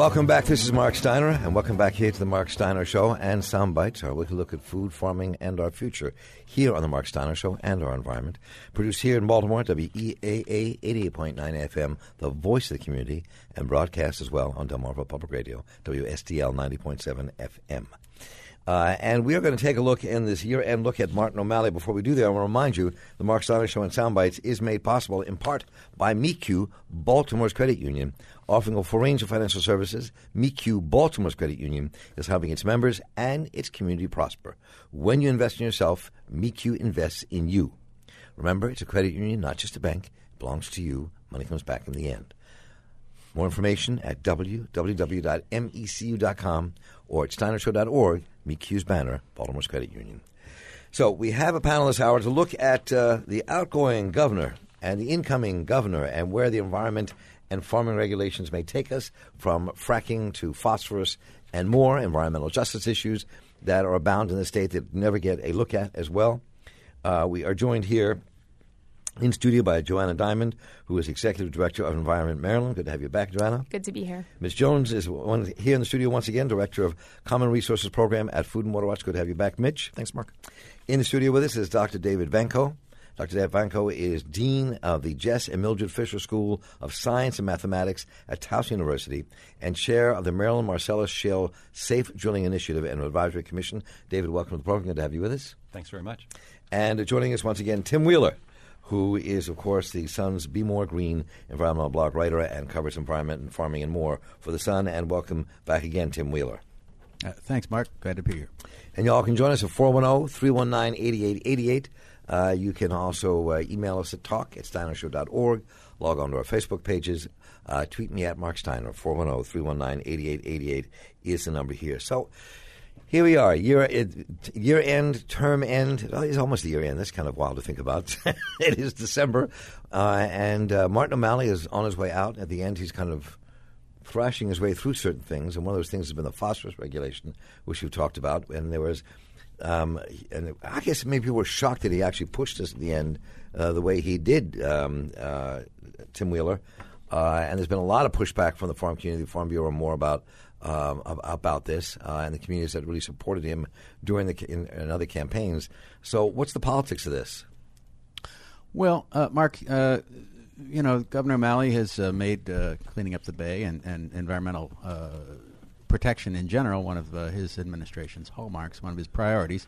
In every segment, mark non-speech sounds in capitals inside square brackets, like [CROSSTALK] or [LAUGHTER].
Welcome back. This is Mark Steiner, and welcome back here to the Mark Steiner Show and Soundbites, our weekly look at food, farming, and our future here on the Mark Steiner Show and our environment. Produced here in Baltimore, WEAA 88.9 FM, the voice of the community, and broadcast as well on Delmarva Public Radio, WSDL 90.7 FM. Uh, and we are going to take a look in this year end look at Martin O'Malley. Before we do that, I want to remind you the Mark Steiner Show and Soundbites is made possible in part by MECU, Baltimore's credit union. Offering a full range of financial services, MECU, Baltimore's credit union, is helping its members and its community prosper. When you invest in yourself, MECU invests in you. Remember, it's a credit union, not just a bank. It belongs to you. Money comes back in the end. More information at www.mecu.com or at steinershow.org, MECU's banner, Baltimore's Credit Union. So we have a panel this hour to look at uh, the outgoing governor and the incoming governor and where the environment and farming regulations may take us from fracking to phosphorus and more environmental justice issues that are abound in the state that never get a look at as well. Uh, we are joined here in studio by Joanna Diamond, who is Executive Director of Environment Maryland. Good to have you back, Joanna. Good to be here. Mitch Jones is one, here in the studio once again, Director of Common Resources Program at Food and Water Watch. Good to have you back, Mitch. Thanks, Mark. In the studio with us is Dr. David Vanko. Dr. David Vanko is Dean of the Jess and Mildred Fisher School of Science and Mathematics at Towson University and Chair of the Maryland Marcellus Shale Safe Drilling Initiative and Advisory Commission. David, welcome to the program. Good to have you with us. Thanks very much. And joining us once again, Tim Wheeler, who is, of course, the Sun's B'more Green environmental blog writer and covers environment and farming and more for the Sun. And welcome back again, Tim Wheeler. Uh, thanks, Mark. Glad to be here. And y'all can join us at 410 319 8888. Uh, you can also uh, email us at talk at steinershow.org. Log on to our Facebook pages. Uh, tweet me at Mark Steiner. 410 319 8888 is the number here. So here we are, year year end, term end. Well, it's almost the year end. That's kind of wild to think about. [LAUGHS] it is December, uh, and uh, Martin O'Malley is on his way out. At the end, he's kind of thrashing his way through certain things, and one of those things has been the phosphorus regulation, which you talked about. And there was, um, and I guess maybe people were shocked that he actually pushed us at the end uh, the way he did, um, uh, Tim Wheeler. Uh, and there's been a lot of pushback from the farm community, the Farm Bureau, more about um, about this uh, and the communities that really supported him during the in, in, other campaigns. So, what's the politics of this? Well, uh, Mark, uh, you know, Governor O'Malley has made cleaning up the bay and, and environmental protection in general one of his administration's hallmarks, one of his priorities.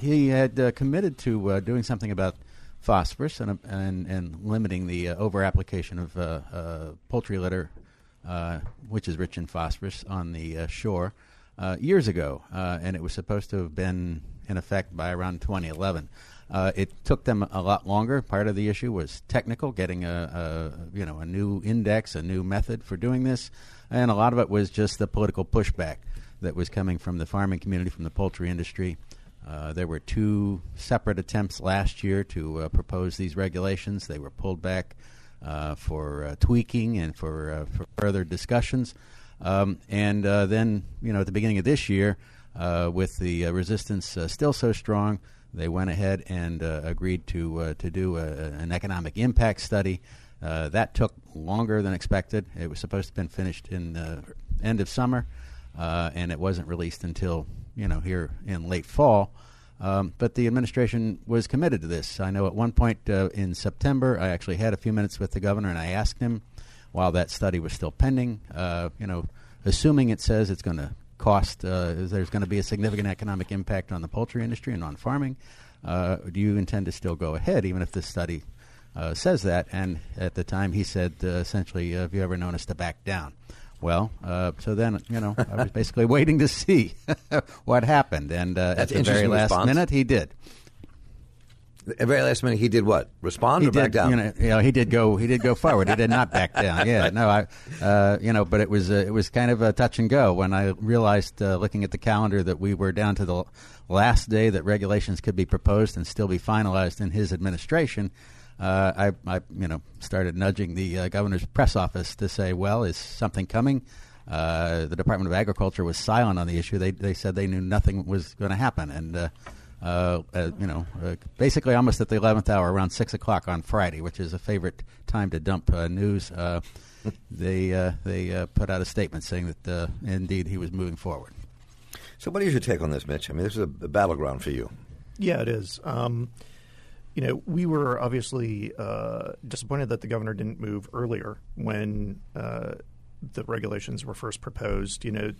he had committed to doing something about phosphorus and, and, and limiting the over application of poultry litter uh, which is rich in phosphorus, on the uh, shore uh, years ago, uh, and it was supposed to have been in effect by around 2011. Uh, it took them a lot longer. Part of the issue was technical, getting a, a, you know a new index, a new method for doing this, and a lot of it was just the political pushback that was coming from the farming community, from the poultry industry. Uh, there were two separate attempts last year to uh, propose these regulations. They were pulled back uh, for uh, tweaking and for, uh, for further discussions. Um, and then, you know, at the beginning of this year, with the resistance still so strong, they went ahead and agreed to to do a, an economic impact study. That took longer than expected. It was supposed to have been finished in the end of summer, and it wasn't released until you know here in late fall. Um, but the administration was committed to this. I know at one point uh, in September, I actually had a few minutes with the governor, and I asked him, while that study was still pending, uh, you know, assuming it says it's going to cost, uh, there's going to be a significant economic impact on the poultry industry and on farming, uh, do you intend to still go ahead, even if this study uh, says that? And at the time, he said, uh, essentially, have you ever known us to back down? Well, uh, so then you know I was basically [LAUGHS] waiting to see [LAUGHS] what happened, and uh, at the very last response. minute, he did. The very last minute, he did what? Respond he or did, back down? You know, you know, he did go. He did go forward. he did not back down. [LAUGHS] Yeah, no, I, uh, you know, but it was uh, it was kind of a touch and go when I realized, uh, looking at the calendar, that we were down to the last day that regulations could be proposed and still be finalized in his administration uh, I, I, you know, started nudging the uh, governor's press office to say, "Well, is something coming?" Uh, the Department of Agriculture was silent on the issue. They they said they knew nothing was going to happen, and uh, uh, uh, you know, uh, basically almost at the 11th hour, around 6 o'clock on Friday, which is a favorite time to dump uh, news. Uh, [LAUGHS] they uh, they put out a statement saying that indeed he was moving forward. So, what is your take on this, Mitch? I mean, this is a, a battleground for you. Yeah, it is. Um, you know, we were obviously disappointed that the governor didn't move earlier when the regulations were first proposed. You know,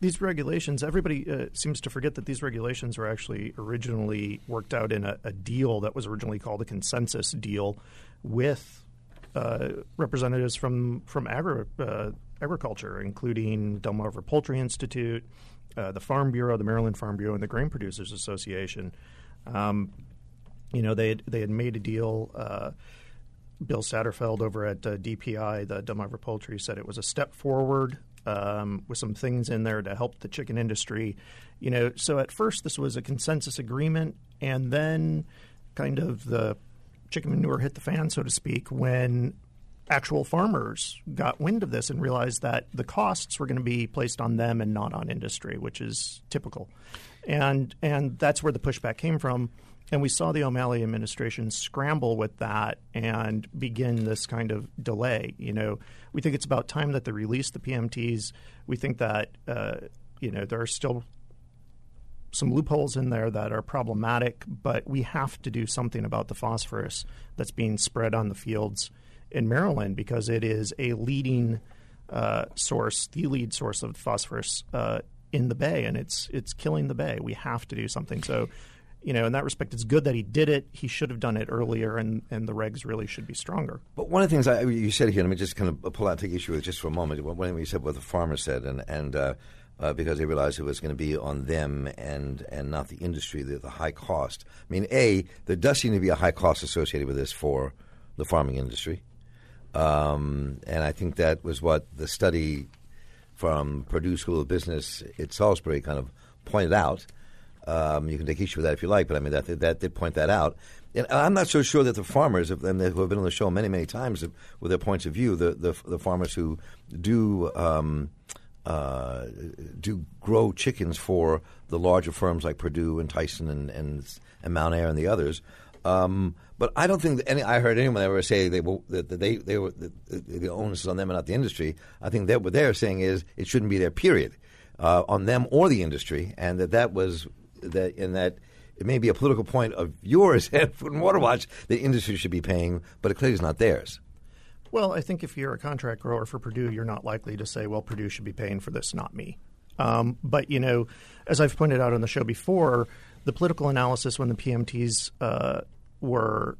these regulations, everybody uh, seems to forget that these regulations were actually originally worked out in a, a deal that was originally called a consensus deal with uh, representatives from from agri- uh, agriculture, including Delmarva Poultry Institute, uh, the Farm Bureau, the Maryland Farm Bureau, and the Grain Producers Association. Um, you know, they had, they had made a deal. Uh, Bill Satterfield over at uh, DPI, the Delmarva Poultry, said it was a step forward um, with some things in there to help the chicken industry. You know, so at first this was a consensus agreement, and then kind of the chicken manure hit the fan, so to speak, when actual farmers got wind of this and realized that the costs were going to be placed on them and not on industry, which is typical. And and that's where the pushback came from. And we saw the O'Malley administration scramble with that and begin this kind of delay. You know, we think it's about time that they release the PMTs. We think that uh, you know there are still some loopholes in there that are problematic, but we have to do something about the phosphorus that's being spread on the fields in Maryland because it is a leading uh, source, the lead source of phosphorus uh, in the bay, and it's it's killing the bay. We have to do something. So you know, in that respect, it's good that he did it. He should have done it earlier, and, and the regs really should be stronger. But one of the things I, you said here, let me just kind of pull out, take issue with just for a moment. One thing you said what the farmer said, and and uh, uh, because they realized it was going to be on them and and not the industry, the, the high cost. I mean, a there does seem to be a high cost associated with this for the farming industry, um, and I think that was what the study from Perdue School of Business at Salisbury kind of pointed out um, you can take issue with that if you like, but I mean that that did point that out. And I'm not so sure that the farmers, who have been on the show many, many times with their points of view, the the, the farmers who do um, uh, do grow chickens for the larger firms like Perdue and Tyson and and, and Mountaire and the others. Um, but I don't think any. I heard anyone ever say they will, that they they were the, the onus is on them and not the industry. I think that what they're saying is it shouldn't be there. Period. Uh, on them or the industry, and that that was that in that it may be a political point of yours [LAUGHS] at Food and Water Watch that industry should be paying, but it clearly is not theirs. Well, I think if you're a contract grower for Perdue, you're not likely to say, "Well, Perdue should be paying for this, not me." Um, but you know, as I've pointed out on the show before, the political analysis when the PMTs uh, were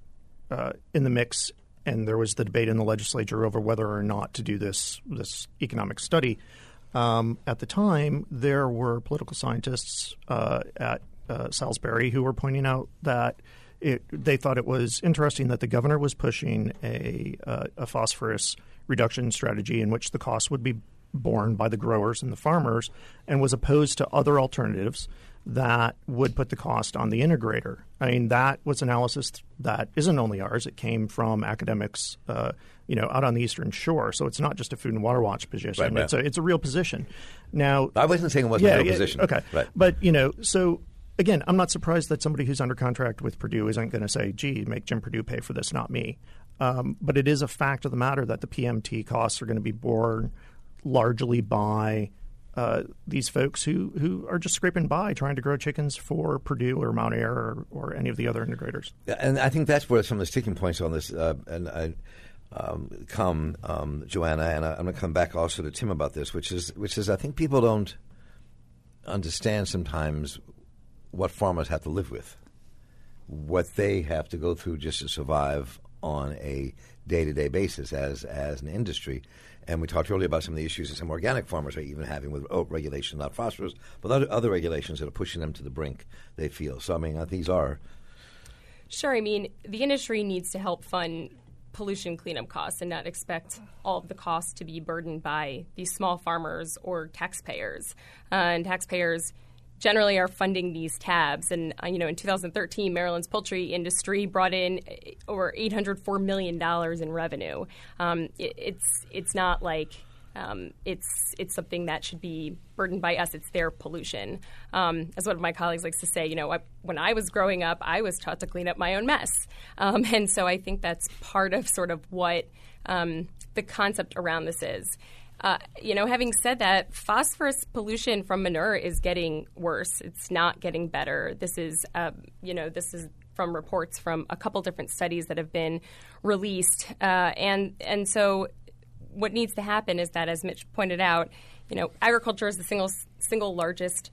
uh, in the mix, and there was the debate in the legislature over whether or not to do this this economic study. Um, at the time, there were political scientists uh, at uh, Salisbury who were pointing out that it, they thought it was interesting that the governor was pushing a, uh, a phosphorus reduction strategy in which the cost would be borne by the growers and the farmers, and was opposed to other alternatives that would put the cost on the integrator. I mean, that was analysis that isn't only ours; it came from academics, uh, you know, out on the Eastern Shore. So it's not just a Food and Water Watch position; right, right. it's a it's a real position. Now, I wasn't saying it wasn't yeah, a real yeah, position. Okay, right. but you know, so again, I'm not surprised that somebody who's under contract with Perdue isn't going to say, "Gee, make Jim Perdue pay for this, not me." Um, but it is a fact of the matter that the PMT costs are going to be borne largely by uh, these folks who, who are just scraping by trying to grow chickens for Perdue or Mountaire or, or any of the other integrators. And I think that's where some of the sticking points on this uh, and I, um, come, um, Joanna, and I, am going to come back also to Tim about this, which is which is I think people don't understand sometimes what farmers have to live with, what they have to go through just to survive on a day to day basis as as an industry. And we talked earlier about some of the issues that some organic farmers are even having with regulation, not phosphorus, but other, other regulations that are pushing them to the brink, they feel. So, I mean, these are. Sure. I mean, the industry needs to help fund pollution cleanup costs and not expect all of the costs to be burdened by these small farmers or taxpayers. Uh, and taxpayers generally are funding these tabs. And uh, you know, in 2013, Maryland's poultry industry brought in uh, over 804 million dollars in revenue. Um, it, it's it's not like um, it's it's something that should be burdened by us. It's their pollution. Um, as one of my colleagues likes to say, you know, I, when I was growing up, I was taught to clean up my own mess, um, [LAUGHS] and so I think that's part of sort of what um, the concept around this is. Uh, you know, having said that, phosphorus pollution from manure is getting worse. It's not getting better. This is, uh, you know, this is from reports from a couple different studies that have been released, uh, and and so what needs to happen is that, as Mitch pointed out, you know, agriculture is the single single largest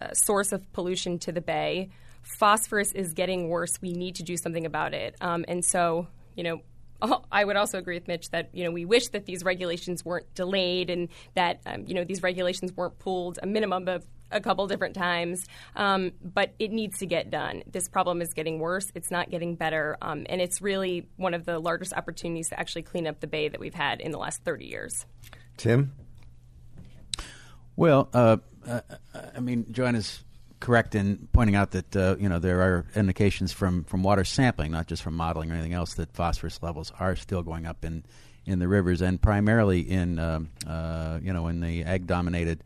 uh, source of pollution to the bay. Phosphorus is getting worse. We need to do something about it, um, and so you know [LAUGHS] I would also agree with Mitch that you know we wish that these regulations weren't delayed and that um, you know these regulations weren't pulled a minimum of a couple different times, um, but it needs to get done. This problem is getting worse. It's not getting better, um, and it's really one of the largest opportunities to actually clean up the bay that we've had in the last 30 years. Tim. Well, uh, uh, I mean, Joanna's correct in pointing out that uh, you know there are indications from, from water sampling, not just from modeling or anything else, that phosphorus levels are still going up in, in the rivers and primarily in um, uh, you know in the ag dominated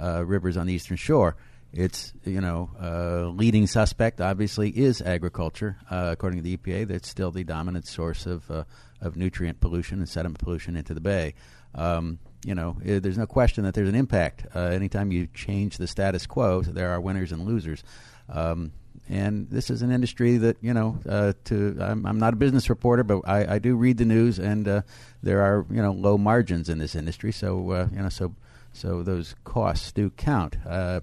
uh, rivers on the eastern shore. It's you know uh, leading suspect obviously is agriculture. Uh, according to the EPA, that's still the dominant source of uh, of nutrient pollution and sediment pollution into the bay. Um, you know, uh, there's no question that there's an impact. Uh, anytime you change the status quo, there are winners and losers. Um, and this is an industry that you know. Uh, to I'm, I'm, not a business reporter, but I, I do read the news, and uh, there are you know low margins in this industry. So uh, you know, so so those costs do count. Uh,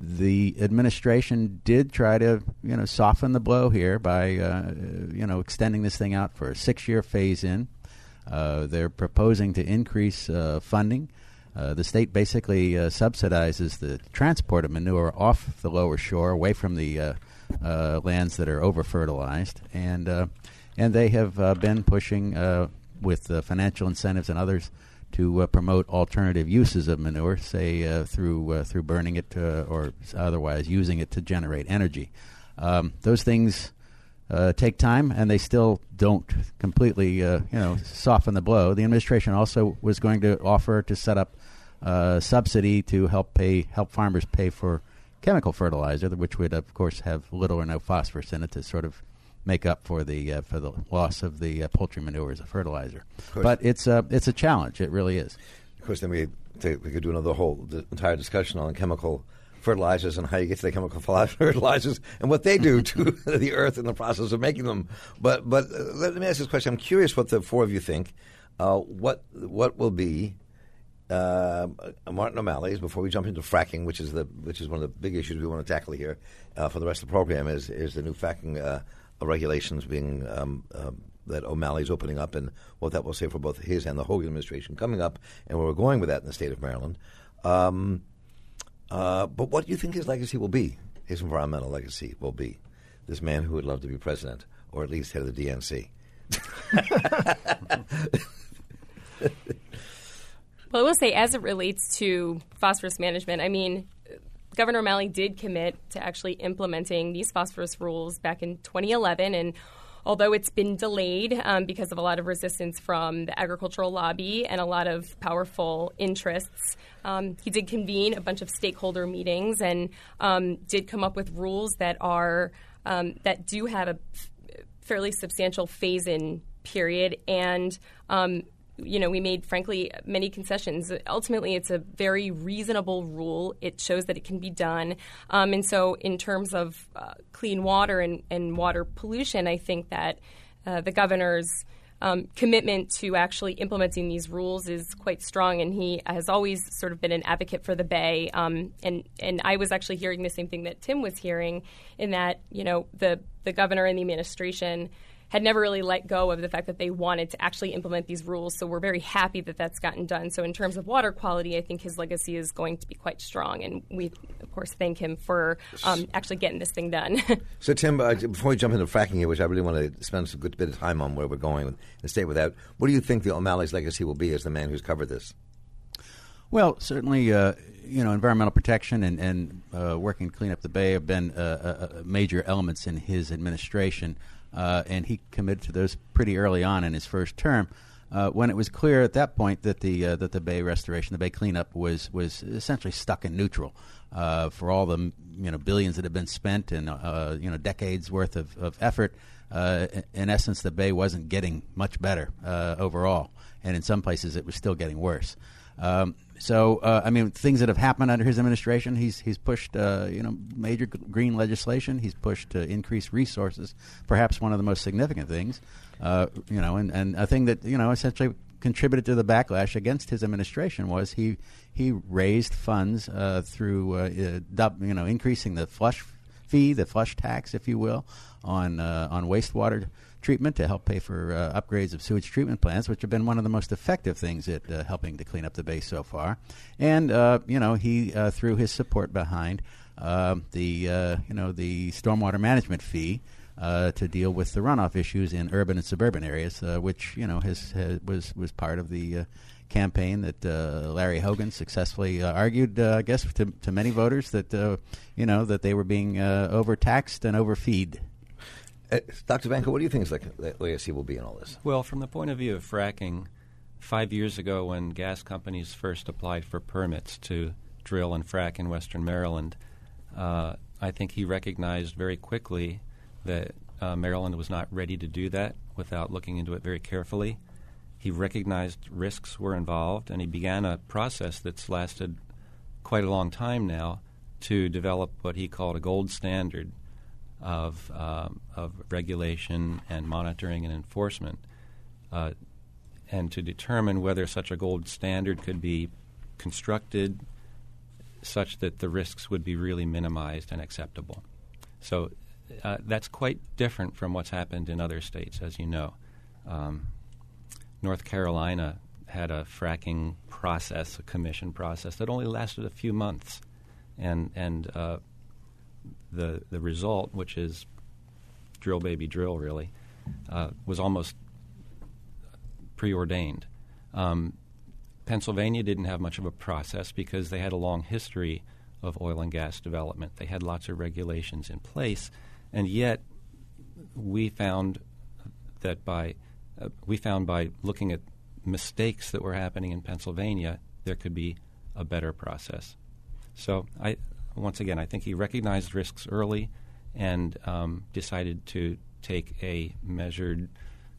the administration did try to you know soften the blow here by you know extending this thing out for a six year phase in. Uh, they're proposing to increase uh, funding. Uh, the state basically uh, subsidizes the transport of manure off the lower shore, away from the uh, uh, lands that are over fertilized, and and they have been pushing with financial incentives and others to promote alternative uses of manure, say through through burning it or otherwise using it to generate energy. Um, those things uh, take time, and they still don't completely, uh, you know, soften the blow. The administration also was going to offer to set up a uh, subsidy to help pay help farmers pay for chemical fertilizer, which would, of course, have little or no phosphorus in it to sort of make up for the uh, for the loss of the uh, poultry manure as a fertilizer. But it's a it's a challenge. It really is. Of course, then we we could do another whole the entire discussion on chemical fertilizers and how you get to the chemical [LAUGHS] fertilizers and what they do to [LAUGHS] the earth in the process of making them. But but uh, let me ask this question. I'm curious what the four of you think. Uh, what what will be uh, Martin O'Malley's before we jump into fracking, which is the which is one of the big issues we want to tackle here uh, for the rest of the program is is the new fracking uh, regulations being um, um, that O'Malley's opening up and what that will say for both his and the Hogan administration coming up and where we're going with that in the state of Maryland. Um, uh, but what do you think his legacy will be? His environmental legacy will be this man who would love to be president, or at least head of the DNC. [LAUGHS] well, I will say, as it relates to phosphorus management, I mean, Governor O'Malley did commit to actually implementing these phosphorus rules back in 2011, and although it's been delayed um, because of a lot of resistance from the agricultural lobby and a lot of powerful interests. Um, he did convene a bunch of stakeholder meetings and um, did come up with rules that are um, that do have a fairly substantial phase-in period and um, you know, we made, frankly, many concessions. Ultimately, it's a very reasonable rule. It shows that it can be done. Um, and so, in terms of uh, clean water and, and, water pollution, I think that uh, the governor's um, commitment to actually implementing these rules is quite strong, and he has always sort of been an advocate for the Bay. Um, and and I was actually hearing the same thing that Tim was hearing, in that you know the the governor and the administration had never really let go of the fact that they wanted to actually implement these rules. So we're very happy that that's gotten done. So in terms of water quality, I think his legacy is going to be quite strong, and we of course thank him for um, actually getting this thing done. [LAUGHS] so Tim, uh, before we jump into fracking here, which I really want to spend a good bit of time on where we're going and stay with that, what do you think the O'Malley's legacy will be as the man who's covered this? Well, certainly, uh, you know, environmental protection and, and uh, working to clean up the bay have been uh, uh, uh major elements in his administration uh, and he committed to those pretty early on in his first term. uh, when it was clear at that point that the uh, that the bay restoration, the bay cleanup, was was essentially stuck in neutral uh, for all the you know billions that had been spent and uh, you know decades worth of, of effort. Uh, in essence, the bay wasn't getting much better overall, and in some places it was still getting worse. Um, so, uh, I mean, things that have happened under his administration, he's he's pushed, uh, you know, major green legislation. He's pushed to increase resources. Perhaps one of the most significant things, uh, you know, and, and a thing that you know essentially contributed to the backlash against his administration was he he raised funds uh, through uh, you know increasing the flush fee, the flush tax, if you will, on on wastewater treatment to help pay for uh, upgrades of sewage treatment plants, which have been one of the most effective things at uh, helping to clean up the bay so far. And uh, you know, he uh, threw his support behind uh, the you know the stormwater management fee. to deal with the runoff issues in urban and suburban areas, which you know has, has, was was part of the campaign that uh, Larry Hogan successfully uh, argued, uh, I guess, to, to many voters that you know that they were being overtaxed and overfeed. Uh, Dr. Vanko, what do you think is like the legacy will be in all this? Well, from the point of view of fracking, five years ago when gas companies first applied for permits to drill and frack in western Maryland, uh, I think he recognized very quickly that uh, Maryland was not ready to do that without looking into it very carefully. He recognized risks were involved, and he began a process that's lasted quite a long time now to develop what he called a gold standard of, um, of regulation and monitoring and enforcement, uh, and to determine whether such a gold standard could be constructed such that the risks would be really minimized and acceptable. So uh, that's quite different from what's happened in other states, as you know. Um, North Carolina had a fracking process, a commission process that only lasted a few months, and and uh, the the result, which is drill baby drill, really, uh, was almost preordained. Um, Pennsylvania didn't have much of a process because they had a long history of oil and gas development. They had lots of regulations in place, and yet we found that by uh, we found by looking at mistakes that were happening in Pennsylvania, there could be a better process. So I, once again, I think he recognized risks early and um, decided to take a measured,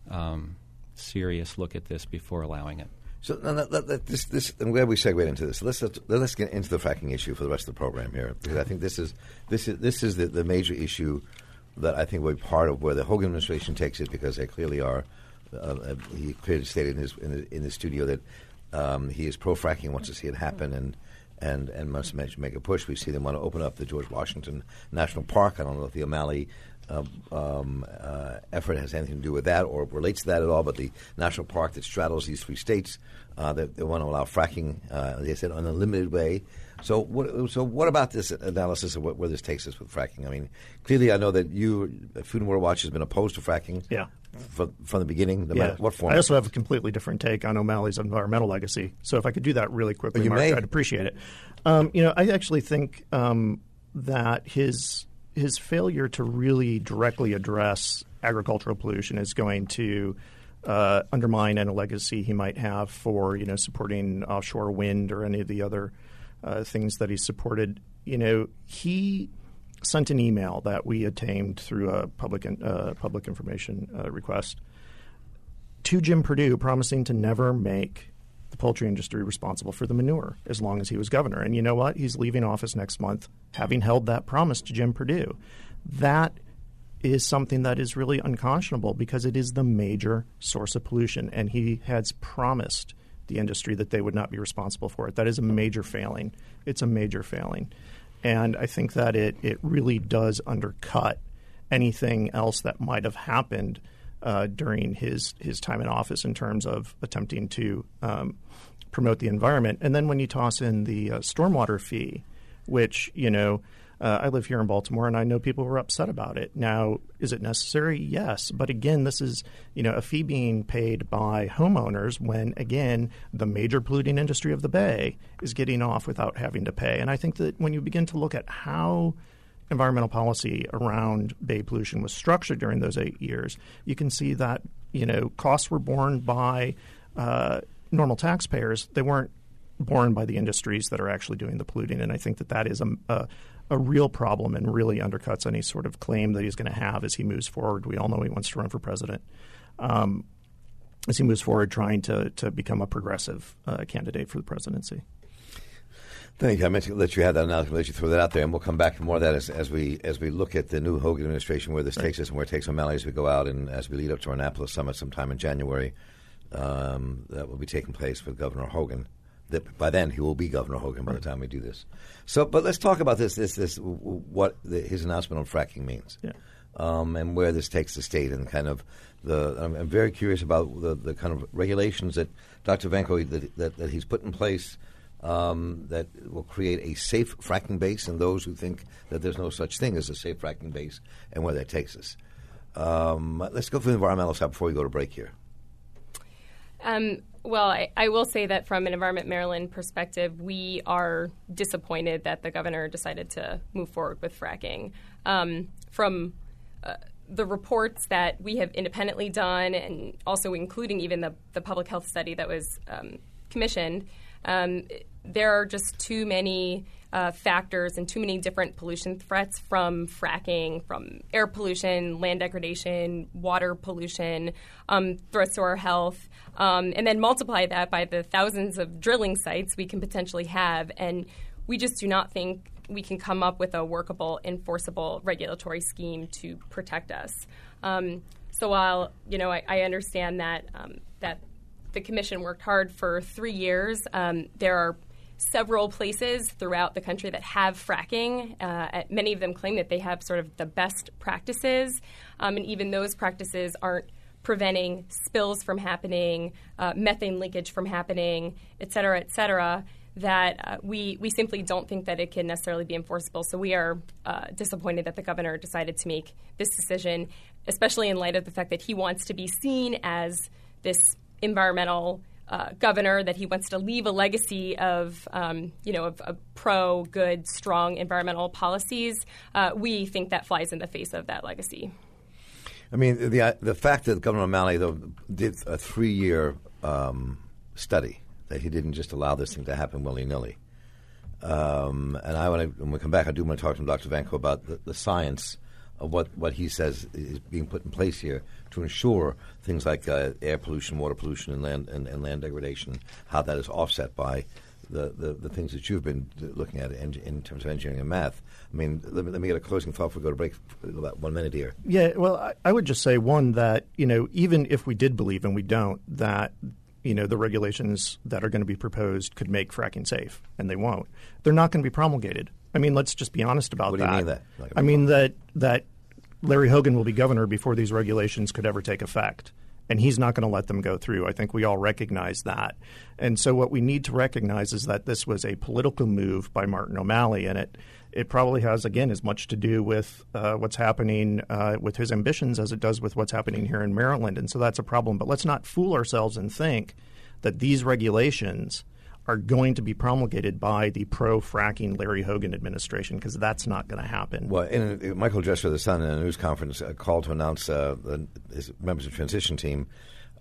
um, serious look at this before allowing it. So this, this, I'm glad we segued into this. Let's, let's, let's get into the fracking issue for the rest of the program here, because I think this is this is this is the, the major issue that I think will be part of where the Hogan administration takes it, because they clearly are. Uh, uh he clearly stated in his in the, in the studio that um, he is pro fracking, wants to see it happen, and and and must make a push. We see them want to open up the George Washington National Park. I don't know if the O'Malley uh, um, uh, effort has anything to do with that or relates to that at all. But the national park that straddles these three states, uh, they, they, want to allow fracking. Uh, they said in a limited way. So what? So what about this analysis of what, where this takes us with fracking? I mean, clearly, I know that you, Food and Water Watch, has been opposed to fracking. Yeah. From, from the beginning, no yeah. what form. I also have a completely different take on O'Malley's environmental legacy. So if I could do that really quickly, you Mark, may. I'd appreciate it. Um, you know, I actually think um, that his his failure to really directly address agricultural pollution is going to uh, undermine any legacy he might have for you know supporting offshore wind or any of the other uh, things that he supported. You know, he sent an email that we obtained through a public uh, public information uh, request to Jim Perdue, promising to never make the poultry industry responsible for the manure as long as he was governor. And you know what? He's leaving office next month, having held that promise to Jim Perdue. That is something that is really unconscionable because it is the major source of pollution, and he has promised the industry that they would not be responsible for it. That is a major failing. It's a major failing. And I think that it, it really does undercut anything else that might have happened uh, during his, his time in office in terms of attempting to um, promote the environment. And then when you toss in the uh, stormwater fee, which, you know, uh, I live here in Baltimore, and I know people were upset about it. Now, is it necessary? Yes, but again, this is you know a fee being paid by homeowners when again the major polluting industry of the Bay is getting off without having to pay. And I think that when you begin to look at how environmental policy around bay pollution was structured during those eight years, you can see that you know costs were borne by uh, normal taxpayers, they weren't borne by the industries that are actually doing the polluting. And I think that that is a, a, a real problem and really undercuts any sort of claim that he's going to have as he moves forward. We all know he wants to run for president. Um, as he moves forward, trying to to become a progressive uh, candidate for the presidency. Thank you. I meant to let you have that announcement. Let you throw that out there, and we'll come back to more of that as, as we as we look at the new Hogan administration, where this right. takes us, and where it takes O'Malley as we go out, and as we lead up to our Annapolis summit sometime in January. Um, that will be taking place with Governor Hogan. That by then he will be Governor Hogan by the time we do this. So, but let's talk about this. This this what the, his announcement on fracking means, yeah. um, and where this takes the state, and kind of the. I'm, I'm very curious about the, the kind of regulations that Dr. Vanko that, that, that he's put in place um, that will create a safe fracking base, and those who think that there's no such thing as a safe fracking base, and where that takes us. Um, let's go through the environmental side before we go to break here. Um, well, I, I, will say that from an Environment Maryland perspective, we are disappointed that the governor decided to move forward with fracking. Um, from uh, the reports that we have independently done, and also including even the, the public health study that was um, commissioned, um, there are just too many uh, factors and too many different pollution threats from fracking, from air pollution, land degradation, water pollution, um, threats to our health, um, and then multiply that by the thousands of drilling sites we can potentially have. And we just do not think we can come up with a workable, enforceable regulatory scheme to protect us. Um, so while you know I, I understand that um, that the commission worked hard for three years, um, there are several places throughout the country that have fracking. Uh, many of them claim that they have sort of the best practices, um, and even those practices aren't preventing spills from happening, uh, methane leakage from happening, et cetera, et cetera. That uh, we we simply don't think that it can necessarily be enforceable. So we are uh, disappointed that the governor decided to make this decision, especially in light of the fact that he wants to be seen as this environmental uh, governor that he wants to leave a legacy of, um, you know, of, of, pro, good, strong environmental policies. Uh, we think that flies in the face of that legacy. I mean, the the fact that Governor O'Malley though did a three year um, study that he didn't just allow this thing to happen willy nilly. Um, and I want to when we come back, I do want to talk to Dr. Vanko about the, the science of what, what he says is being put in place here to ensure things like uh, air pollution, water pollution, and land and, and, land degradation, how that is offset by the, the, the things that you've been looking at in, in, terms of engineering and math. I mean, let me, let me get a closing thought before we go to break about one minute here. Yeah, well, I, I would just say, one, that, you know, even if we did believe, and we don't, that you know the regulations that are going to be proposed could make fracking safe, and they won't. They're not going to be promulgated. I mean, let's just be honest about what that. What do you mean that? Like I mean that that Larry Hogan will be governor before these regulations could ever take effect. And he's not going to let them go through. I think we all recognize that. And so, what we need to recognize is that this was a political move by Martin O'Malley, and it it probably has, again, as much to do with uh, what's happening uh, with his ambitions as it does with what's happening here in Maryland. And so, that's a problem. But let's not fool ourselves and think that these regulations are going to be promulgated by the pro fracking Larry Hogan administration because that's not going to happen. Well, in, Michael Dresser of the Sun in a news conference uh, called to announce uh, the, his members of the transition team,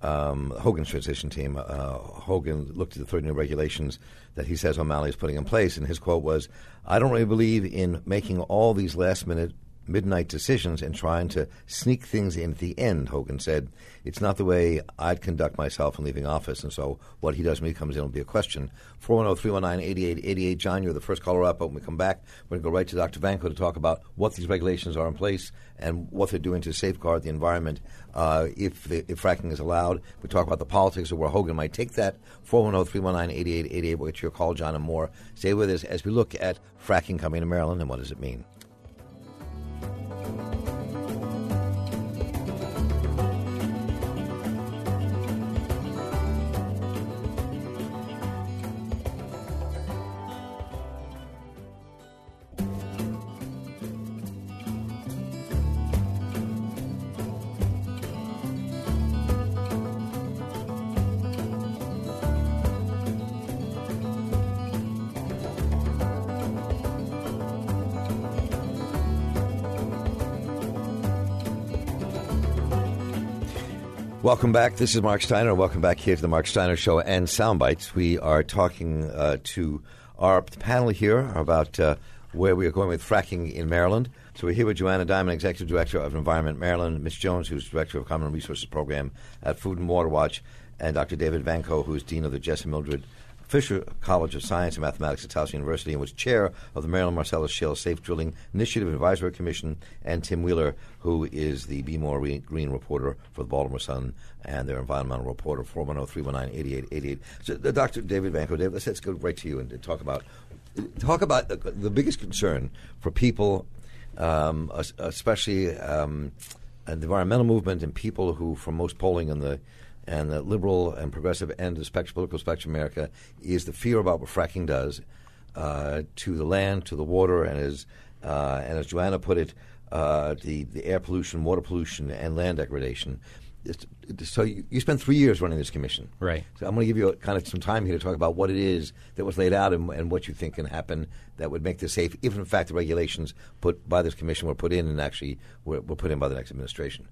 um, Hogan's transition team. Uh, Hogan looked at the 30 new regulations that he says O'Malley is putting in place, and his quote was, "I don't really believe in making all these last minute." Midnight decisions and trying to sneak things in at the end, Hogan said. It's not the way I'd conduct myself in leaving office, and so what he does when he comes in will be a question. 410-319-8888. John, you're the first caller up, but when we come back, we're going to go right to Dr. Vanko to talk about what these regulations are in place and what they're doing to safeguard the environment uh, if, the, if fracking is allowed. We talk about the politics of where Hogan might take that. 410-319-8888. We'll get your call, John, and more. Stay with us as we look at fracking coming to Maryland and what does it mean. Thank you. Welcome back. This is Mark Steiner. Welcome back here to the Mark Steiner Show and Soundbites. We are talking uh, to our panel here about uh, where we are going with fracking in Maryland. So we're here with Joanna Diamond, Executive Director of Environment Maryland, Mitch Jones, who's Director of Common Resources Program at Food and Water Watch, and Dr. David Vanko, who is Dean of the Jesse Mildred Fisher College of Science and Mathematics at Towson University and was chair of the Maryland Marcellus Shale Safe Drilling Initiative Advisory Commission, and Tim Wheeler, who is the B'more Green reporter for the Baltimore Sun and their environmental reporter, 410-319-8888. So, uh, Dr. David Vanko, David, let's, let's go right to you and, and talk about talk about the, the, biggest concern for people, um, especially um, the environmental movement and people who, from most polling in the and the liberal and progressive end of the spectrum, political spectrum in America is the fear about what fracking does uh, to the land, to the water, and as uh, and as Joanna put it, uh, the the air pollution, water pollution, and land degradation. It's, so you, you, spent three years running this commission, right? So I'm going to give you a, kind of some time here to talk about what it is that was laid out and, and, what you think can happen that would make this safe, if in fact the regulations put by this commission were put in and actually were, were put in by the next administration.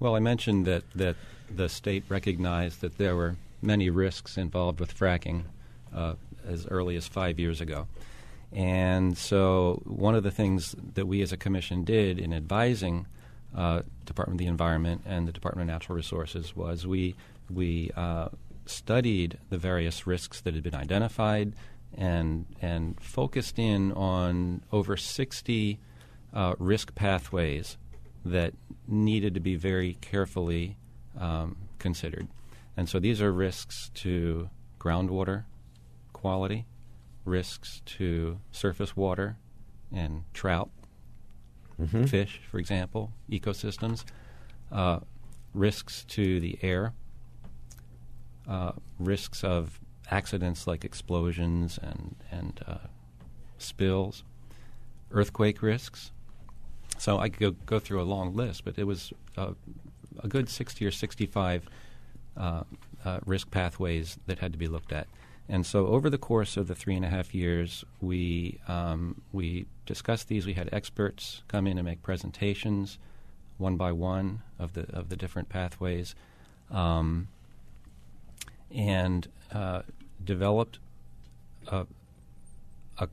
Well, I mentioned that, that the state recognized that there were many risks involved with fracking uh, as early as five years ago. And so, one of the things that we as a commission did in advising uh, Department of the Environment and the Department of Natural Resources was we we uh, studied the various risks that had been identified and and focused in on over 60 uh, risk pathways that needed to be very carefully um, considered. And so these are risks to groundwater quality, risks to surface water and trout, mm-hmm. fish, for example, ecosystems, uh, risks to the air, uh, risks of accidents like explosions and, and uh, spills, earthquake risks, so I could go, go through a long list, but it was uh, a good 60 or 65 uh, uh, risk pathways that had to be looked at. And so, over the course of the three and a half years, we um, we discussed these. We had experts come in and make presentations, one by one, of the of the different pathways, um, and uh, developed a, a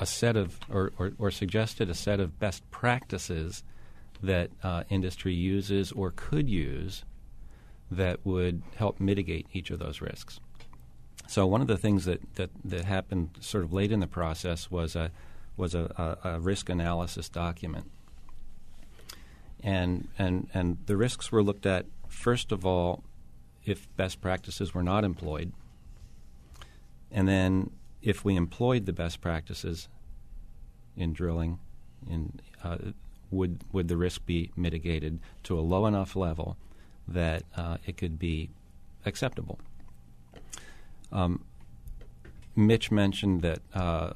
a set of, or, or, or, suggested a set of best practices that uh, industry uses or could use that would help mitigate each of those risks. So one of the things that, that, that happened sort of late in the process was a was a, a, a risk analysis document, and and and the risks were looked at first of all if best practices were not employed, and then if we employed the best practices in drilling, in, uh, would would the risk be mitigated to a low enough level that uh, it could be acceptable? Um, Mitch mentioned that uh,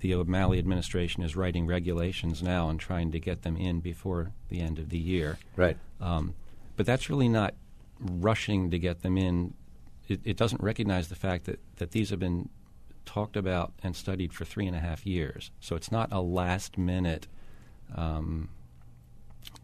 the O'Malley administration is writing regulations now and trying to get them in before the end of the year. Right. Um, but that's really not rushing to get them in. It, it, doesn't recognize the fact that, that these have been talked about and studied for three and a half years. So it's not a last minute um,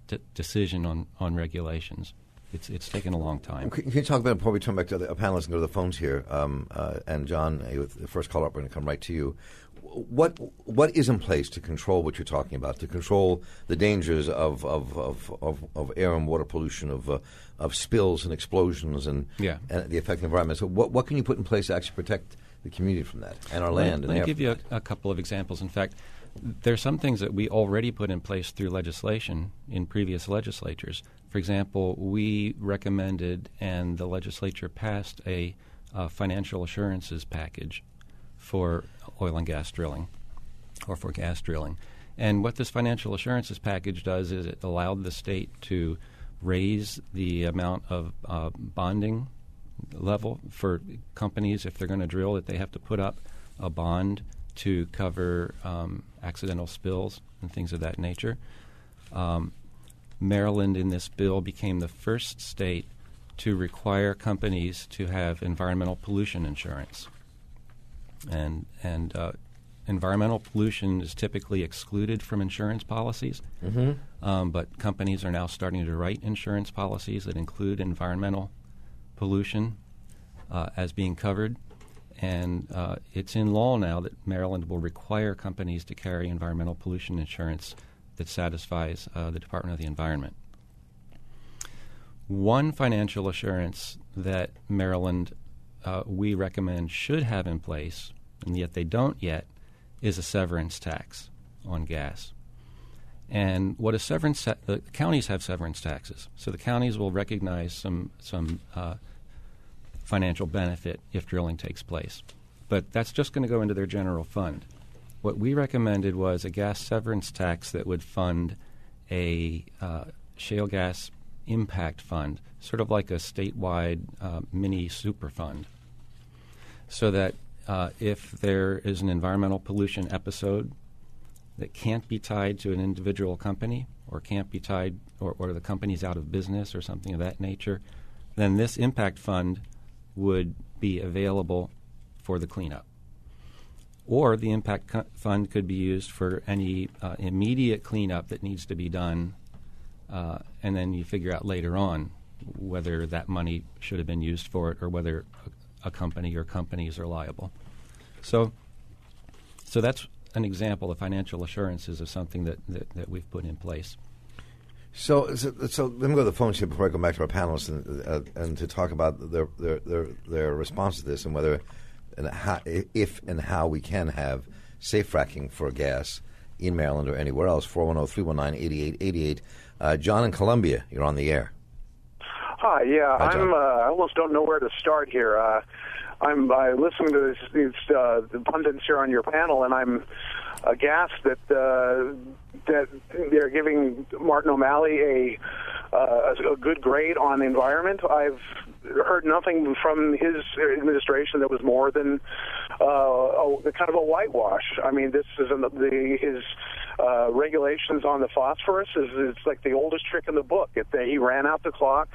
d- decision on, on regulations. It's, it's taken a long time. Can you talk about before we turn back to the panelists and go to the phones here? Um, uh, and John, uh, the first caller up, we're going to come right to you. What what is in place to control what you're talking about? To control the dangers of of, of, of, of air and water pollution, of uh, of spills and explosions, and, yeah. and the effect on the environment. So, what what can you put in place to actually protect the community from that and our land. Let, let me give you a, a, couple of examples. In fact, there are some things that we already put in place through legislation in previous legislatures. For example, we recommended and the legislature passed a uh, financial assurances package for oil and gas drilling or for gas drilling. And what this financial assurances package does is it allowed the state to raise the amount of uh, bonding level for companies if they're going to drill that they have to put up a bond to cover um, accidental spills and things of that nature. Um, Maryland, in this bill, became the first state to require companies to have environmental pollution insurance, and and uh, environmental pollution is typically excluded from insurance policies, mm-hmm. um, but companies are now starting to write insurance policies that include environmental pollution uh, as being covered. And uh, it's in law now that Maryland will require companies to carry environmental pollution insurance that satisfies uh, the Department of the Environment. One financial assurance that Maryland uh, we recommend should have in place, and yet they don't yet, is a severance tax on gas. And what a severance ta- the counties have severance taxes, so the counties will recognize some some uh, financial benefit if drilling takes place, but that's just going to go into their general fund. What we recommended was a gas severance tax that would fund a uh, shale gas impact fund, sort of like a statewide uh, mini super fund, so that uh, if there is an environmental pollution episode that can't be tied to an individual company or can't be tied or, or the company's out of business or something of that nature, then this impact fund would be available for the cleanup. Or the impact co- fund could be used for any uh, immediate cleanup that needs to be done, uh, and then you figure out later on whether that money should have been used for it or whether a company or companies are liable. So, so that's an example of financial assurances of something that, that, that we've put in place. So, so, so, let me go to the phone here before I go back to our panelists and, uh, and to talk about their, their, their, their response to this and whether and how, if and how we can have safe fracking for gas in Maryland or anywhere else. 410 319 8888. Uh, John in Columbia, you're on the air. Hi, yeah, Hi, I'm. Uh, I almost don't know where to start here. Uh, I'm I listening to this, these uh, the pundits here on your panel, and I'm aghast that uh, that they're giving Martin O'Malley a uh, a good grade on environment. I've heard nothing from his administration that was more than uh, a, kind of a whitewash. I mean, this is the, the his uh, regulations on the phosphorus is it's like the oldest trick in the book. It, he ran out the clock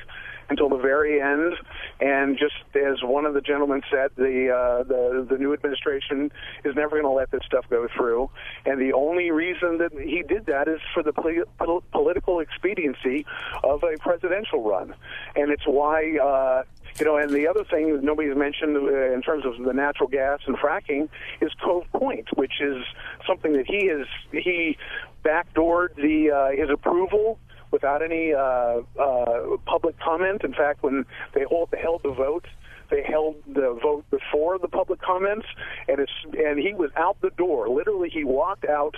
until the very end. And just as one of the gentlemen said, the uh, the the new administration is never going to let this stuff go through. And the only reason that he did that is for the pol- political expediency of a presidential run. And it's why. Uh, you know, and the other thing that nobody's mentioned uh, in terms of the natural gas and fracking is Cove Point, which is something that he has he backdoored the uh, his approval without any uh, uh, public comment. In fact, when they held the vote, they held the vote before the public comments, and it's and he was out the door. Literally, he walked out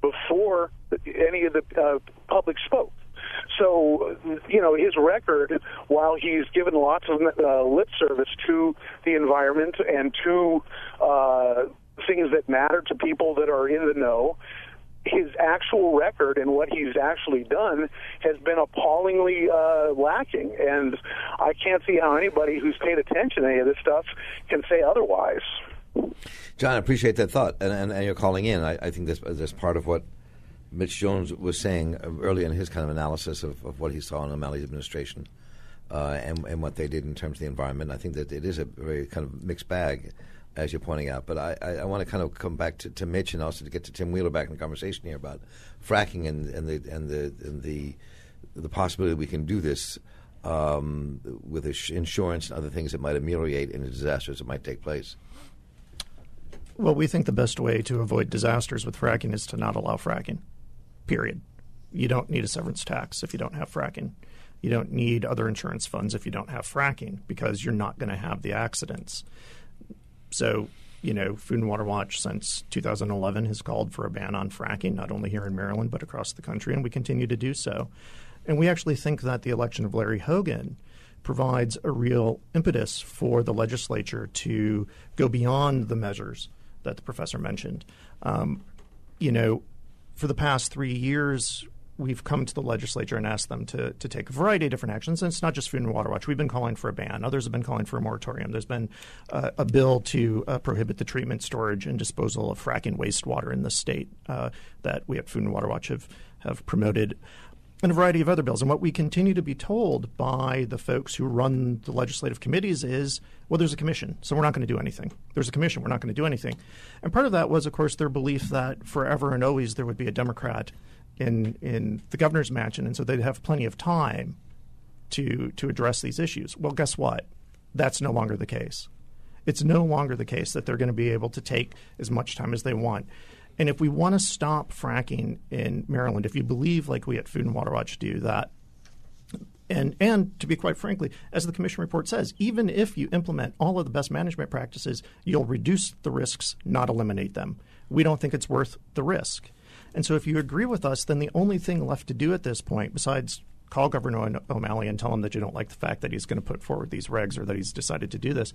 before any of the uh, public spoke. So, you know, his record, while he's given lots of uh, lip service to the environment and to uh, things that matter to people that are in the know, his actual record and what he's actually done has been appallingly uh, lacking. And I can't see how anybody who's paid attention to any of this stuff can say otherwise. John, I appreciate that thought, and, and, and you're calling in. I, I think that's, part of what Mitch Jones was saying earlier in his kind of analysis of, of what he saw in O'Malley's administration uh, and, and what they did in terms of the environment. I think that it is a very kind of mixed bag as you're pointing out. But I, I, I want to kind of come back to, to Mitch and also to get to Tim Wheeler back in the conversation here about fracking and, and the and the and the the possibility that we can do this um, with insurance and other things that might ameliorate any disasters that might take place. Well, we think the best way to avoid disasters with fracking is to not allow fracking. Period. You don't need a severance tax if you don't have fracking. You don't need other insurance funds if you don't have fracking because you're not going to have the accidents. So, you know, Food and Water Watch since 2011 has called for a ban on fracking, not only here in Maryland, but across the country, and we continue to do so. And we actually think that the election of Larry Hogan provides a real impetus for the legislature to go beyond the measures that the professor mentioned. Um, you know, for the past three years, we've come to the legislature and asked them to, to take a variety of different actions. And it's not just Food and Water Watch. We've been calling for a ban. Others have been calling for a moratorium. There's been uh, a bill to uh, prohibit the treatment, storage, and disposal of fracking wastewater in the state uh, that we at Food and Water Watch have, have promoted. and a variety of other bills. And what we continue to be told by the folks who run the legislative committees is, well, there's a commission, so we're not going to do anything. There's a commission, we're not going to do anything. And part of that was, of course, their belief that forever and always there would be a Democrat in in the governor's mansion, and so they'd have plenty of time to to address these issues. Well, guess what? That's no longer the case. It's no longer the case that they're going to be able to take as much time as they want. And if we want to stop fracking in Maryland, if you believe, like we at Food and Water Watch do, that and and to be quite frankly, as the commission report says, even if you implement all of the best management practices, you'll reduce the risks, not eliminate them. We don't think it's worth the risk. And so if you agree with us, then the only thing left to do at this point, besides call Governor O'Malley and tell him that you don't like the fact that he's going to put forward these regs or that he's decided to do this,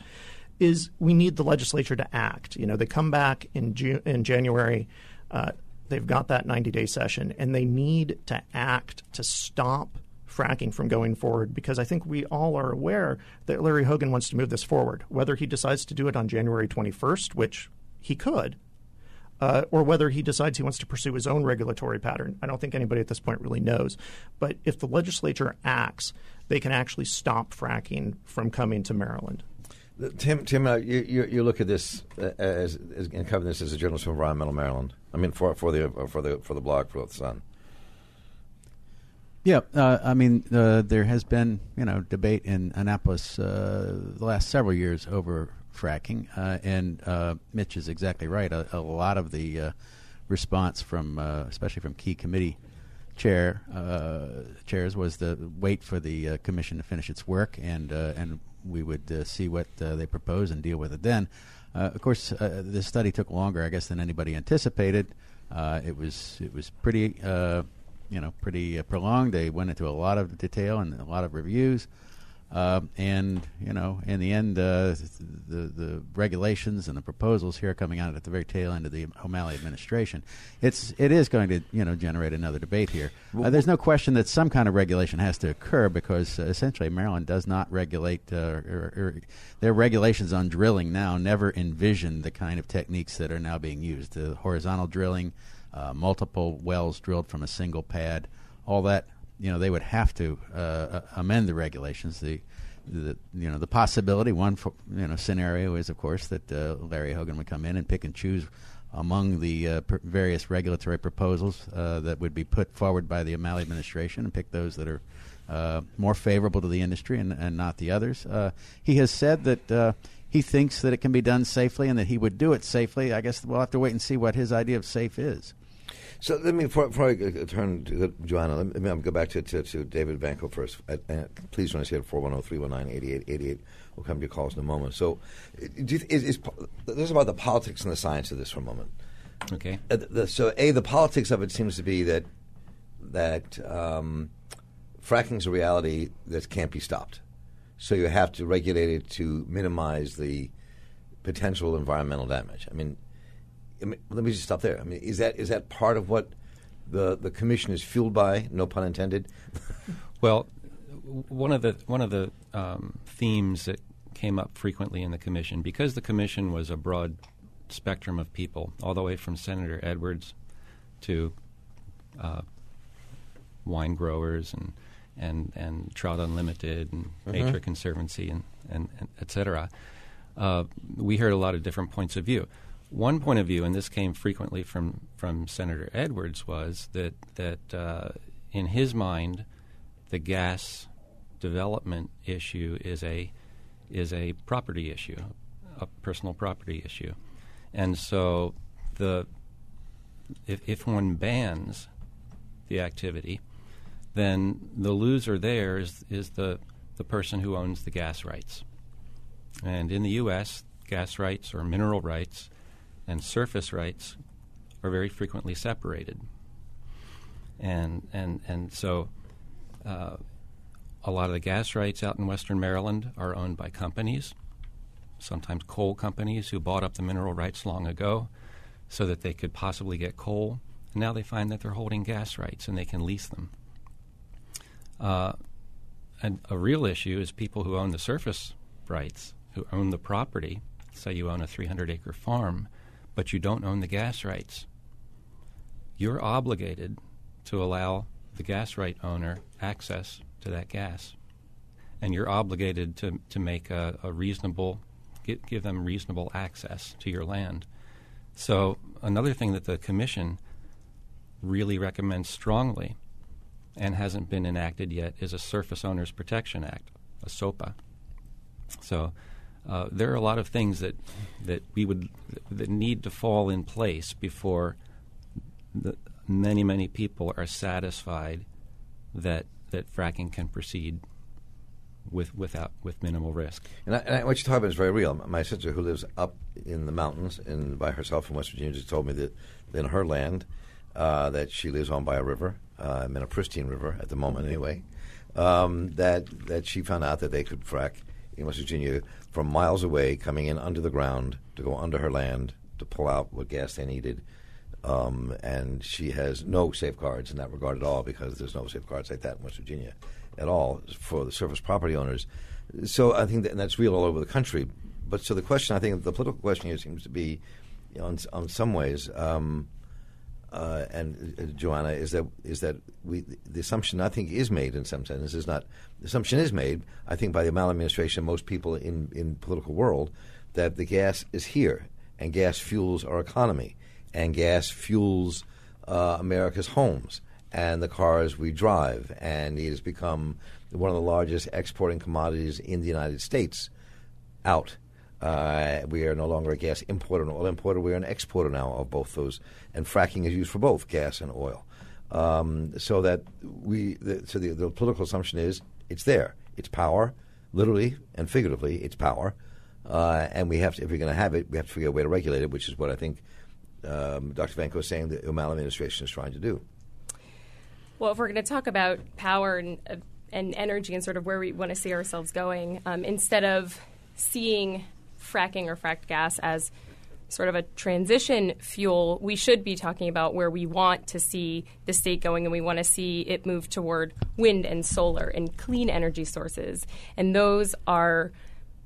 is we need the legislature to act. You know, they come back in June, in January. Uh, they've got that 90 day session, and they need to act to stop fracking from going forward because I think we all are aware that Larry Hogan wants to move this forward. Whether he decides to do it on January 21st, which he could, uh, or whether he decides he wants to pursue his own regulatory pattern. I don't think anybody at this point really knows. But if the legislature acts, they can actually stop fracking from coming to Maryland. Tim, Tim, uh, you, you, you, look at this uh, as, as and cover this as a journalist from Environmental Maryland. I mean, for for the uh, for the for the blog for the Sun. Yeah, uh, I mean, uh, there has been you know debate in Annapolis uh, the last several years over fracking, uh, and uh, Mitch is exactly right. A, a lot of the uh, response from, uh, especially from key committee chair uh, chairs, was the wait for the uh, commission to finish its work, and and we would see what they propose and deal with it then. of course, this study took longer, I guess, than anybody anticipated. it was it was pretty. you know, pretty prolonged. They went into a lot of detail and a lot of reviews. Uh, and you know, in the end, uh, the the regulations and the proposals here coming out at the very tail end of the O'Malley administration, it's it is going to you know generate another debate here. Uh, there's no question that some kind of regulation has to occur because uh, essentially Maryland does not regulate uh, or, or, their regulations on drilling now never envisioned the kind of techniques that are now being used: the horizontal drilling, uh, multiple wells drilled from a single pad, all that you know they would have to uh, uh, amend the regulations. The, the you know the possibility one for, you know scenario is of course that uh, Larry Hogan would come in and pick and choose among the uh, pr- various regulatory proposals uh, that would be put forward by the O'Malley administration and pick those that are uh, more favorable to the industry and, and not the others. he has said that he thinks that it can be done safely and that he would do it safely. I guess we'll have to wait and see what his idea of safe is. So let me, before, before I turn to Joanna, let me, go back to, to, to David Vanko first. Uh, uh, please join us here at 410-319-8888. We'll come to your calls in a moment. So do you, is, is, this is about the politics and the science of this for a moment. Okay. Uh, the, so, A, the politics of it seems to be that, that um, fracking is a reality that can't be stopped. So you have to regulate it to minimize the potential environmental damage. I mean – I mean, let me just stop there. I mean, is that is that part of what the the commission is fueled by? No pun intended. [LAUGHS] well, one of the one of the um, themes that came up frequently in the commission because the commission was a broad spectrum of people, all the way from Senator Edwards to uh, wine growers and and and Trout Unlimited and mm-hmm. Nature Conservancy and, and, and et cetera. Uh, we heard a lot of different points of view. One point of view, and this came frequently from, from Senator Edwards, was that that uh, in his mind, the gas development issue is a is a property issue, a personal property issue, and so the if, if one bans the activity, then the loser there is is the the person who owns the gas rights. And in the U.S., gas rights or mineral rights and surface rights are very frequently separated. And, and, and so uh, a lot of the gas rights out in western Maryland are owned by companies, sometimes coal companies who bought up the mineral rights long ago so that they could possibly get coal. And now they find that they're holding gas rights and they can lease them. Uh, and a real issue is people who own the surface rights, who own the property. Say you own a 300 acre farm but you don't own the gas rights, you're obligated to allow the gas right owner access to that gas, and you're obligated to to make a, a reasonable give, give them reasonable access to your land. So another thing that the commission really recommends strongly and hasn't been enacted yet is a Surface Owners Protection Act, a SOPA. So uh, there are a lot of things that that we would that need to fall in place before the, many many people are satisfied that that fracking can proceed with without with minimal risk. And, I, and what you're talking about is very real. My sister, who lives up in the mountains and by herself in West Virginia, just told me that in her land uh, that she lives on by a river, uh, in a pristine river at the moment anyway, um, that that she found out that they could frack in West Virginia from miles away, coming in under the ground to go under her land to pull out what gas they needed. Um, and she has no safeguards in that regard at all because there's no safeguards like that in West Virginia at all for the surface property owners. So I think that, that's real all over the country. But so the question, I think, the political question here seems to be, you know, in, some ways, um, uh, and uh, Joanna, is that is that we the assumption I think is made in some sense is not the assumption is made I think by the O'Malley administration, most people in in political world that the gas is here and gas fuels our economy and gas fuels uh, America's homes and the cars we drive, and it has become one of the largest exporting commodities in the United States out. Uh, we are no longer a gas importer and oil importer. We are an exporter now of both those, and fracking is used for both gas and oil. Um, so that we, the, so the, the, political assumption is it's there. It's power, literally and figuratively. It's power, uh, and we have to. If we're going to have it, we have to figure out a way to regulate it, which is what I think um, Dr. Vanko is saying the O'Malley administration is trying to do. Well, if we're going to talk about power and, uh, and energy and sort of where we want to see ourselves going, um, instead of seeing fracking or fracked gas as sort of a transition fuel, we should be talking about where we want to see the state going and we want to see it move toward wind and solar and clean energy sources. And those are,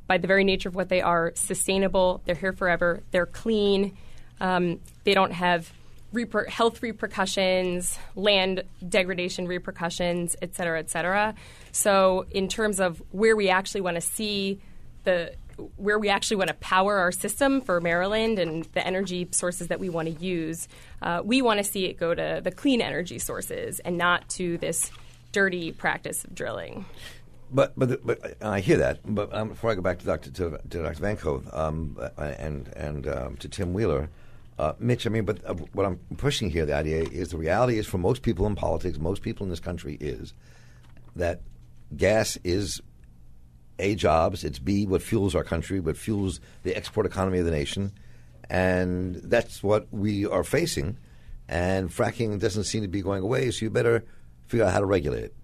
by the very nature of what they are, sustainable, they're here forever, they're clean, um, they don't have reper- health repercussions, land degradation repercussions, et cetera, et cetera. So, in terms of where we actually want to see the where we actually want to power our system for Maryland and the energy sources that we want to use, uh, we want to see it go to the clean energy sources and not to this dirty practice of drilling. But but but I hear that. But um, before I go back to Dr. to, to Dr. Vanko um, and and um, to Tim Wheeler, uh, Mitch, I mean, but uh, what I'm pushing here, the idea is the reality is for most people in politics, most people in this country is that gas is A, jobs, it's B, what fuels our country, what fuels the export economy of the nation. And that's what we are facing. And fracking doesn't seem to be going away, so you better figure out how to regulate it.